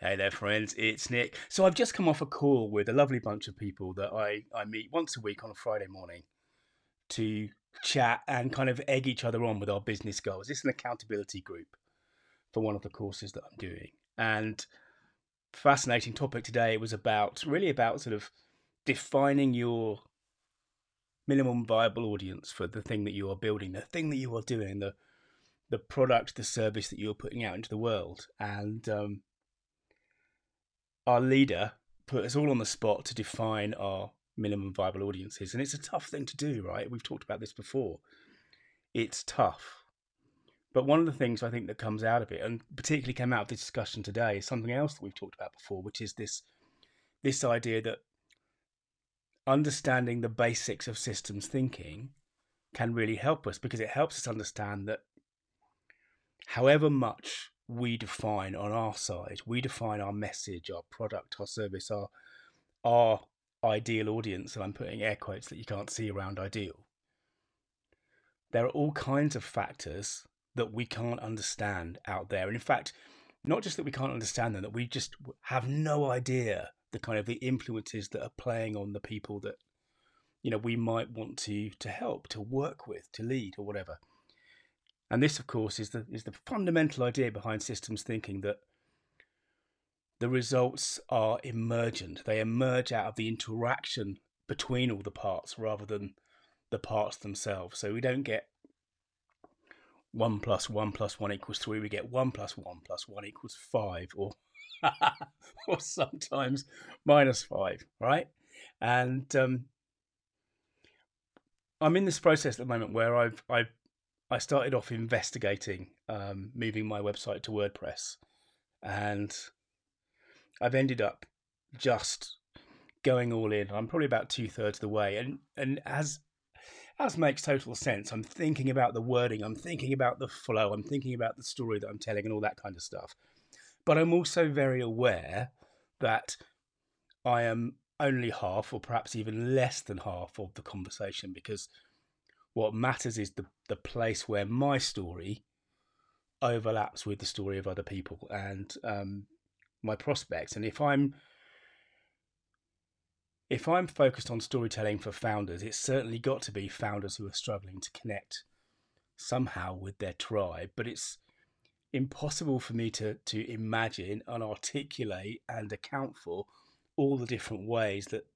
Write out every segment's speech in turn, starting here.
Hey there, friends. It's Nick. So I've just come off a call with a lovely bunch of people that I, I meet once a week on a Friday morning to chat and kind of egg each other on with our business goals. It's an accountability group for one of the courses that I'm doing. And fascinating topic today was about really about sort of defining your minimum viable audience for the thing that you are building, the thing that you are doing, the the product, the service that you're putting out into the world. And um, our leader put us all on the spot to define our minimum viable audiences. And it's a tough thing to do, right? We've talked about this before. It's tough. But one of the things I think that comes out of it, and particularly came out of this discussion today, is something else that we've talked about before, which is this this idea that understanding the basics of systems thinking can really help us because it helps us understand that however much we define on our side. We define our message, our product, our service, our our ideal audience, and I'm putting air quotes that you can't see around ideal. There are all kinds of factors that we can't understand out there. And in fact, not just that we can't understand them, that we just have no idea the kind of the influences that are playing on the people that you know we might want to to help, to work with, to lead or whatever. And this, of course, is the is the fundamental idea behind systems thinking that the results are emergent. They emerge out of the interaction between all the parts rather than the parts themselves. So we don't get one plus one plus one equals three. We get one plus one plus one equals five, or or sometimes minus five, right? And um, I'm in this process at the moment where I've I've I started off investigating um, moving my website to WordPress, and I've ended up just going all in. I'm probably about two thirds of the way, and and as as makes total sense. I'm thinking about the wording, I'm thinking about the flow, I'm thinking about the story that I'm telling, and all that kind of stuff. But I'm also very aware that I am only half, or perhaps even less than half, of the conversation because what matters is the the place where my story overlaps with the story of other people and um, my prospects. And if I'm if I'm focused on storytelling for founders, it's certainly got to be founders who are struggling to connect somehow with their tribe. But it's impossible for me to to imagine and articulate and account for all the different ways that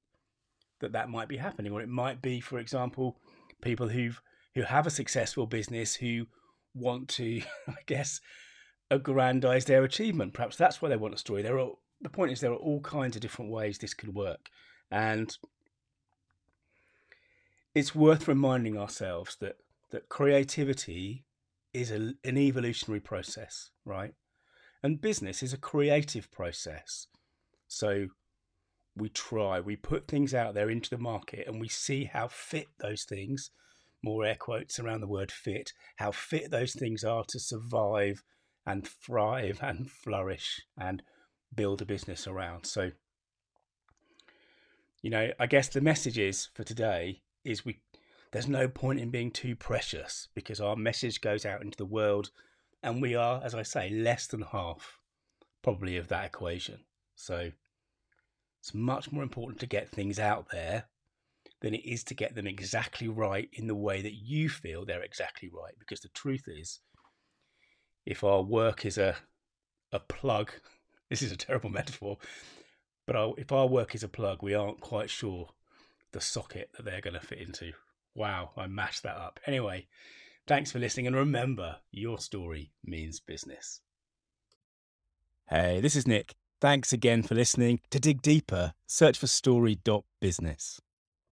that that might be happening. Or it might be, for example, people who've who have a successful business who want to, I guess, aggrandize their achievement. Perhaps that's why they want a story. There are the point is there are all kinds of different ways this could work, and it's worth reminding ourselves that that creativity is a, an evolutionary process, right? And business is a creative process. So we try, we put things out there into the market and we see how fit those things, more air quotes around the word fit, how fit those things are to survive and thrive and flourish and build a business around. So, you know, I guess the message is for today is we there's no point in being too precious because our message goes out into the world and we are, as I say, less than half probably of that equation. So it's much more important to get things out there than it is to get them exactly right in the way that you feel they're exactly right. Because the truth is, if our work is a a plug, this is a terrible metaphor, but our, if our work is a plug, we aren't quite sure the socket that they're going to fit into. Wow, I mashed that up. Anyway, thanks for listening, and remember, your story means business. Hey, this is Nick. Thanks again for listening. To dig deeper, search for story.business.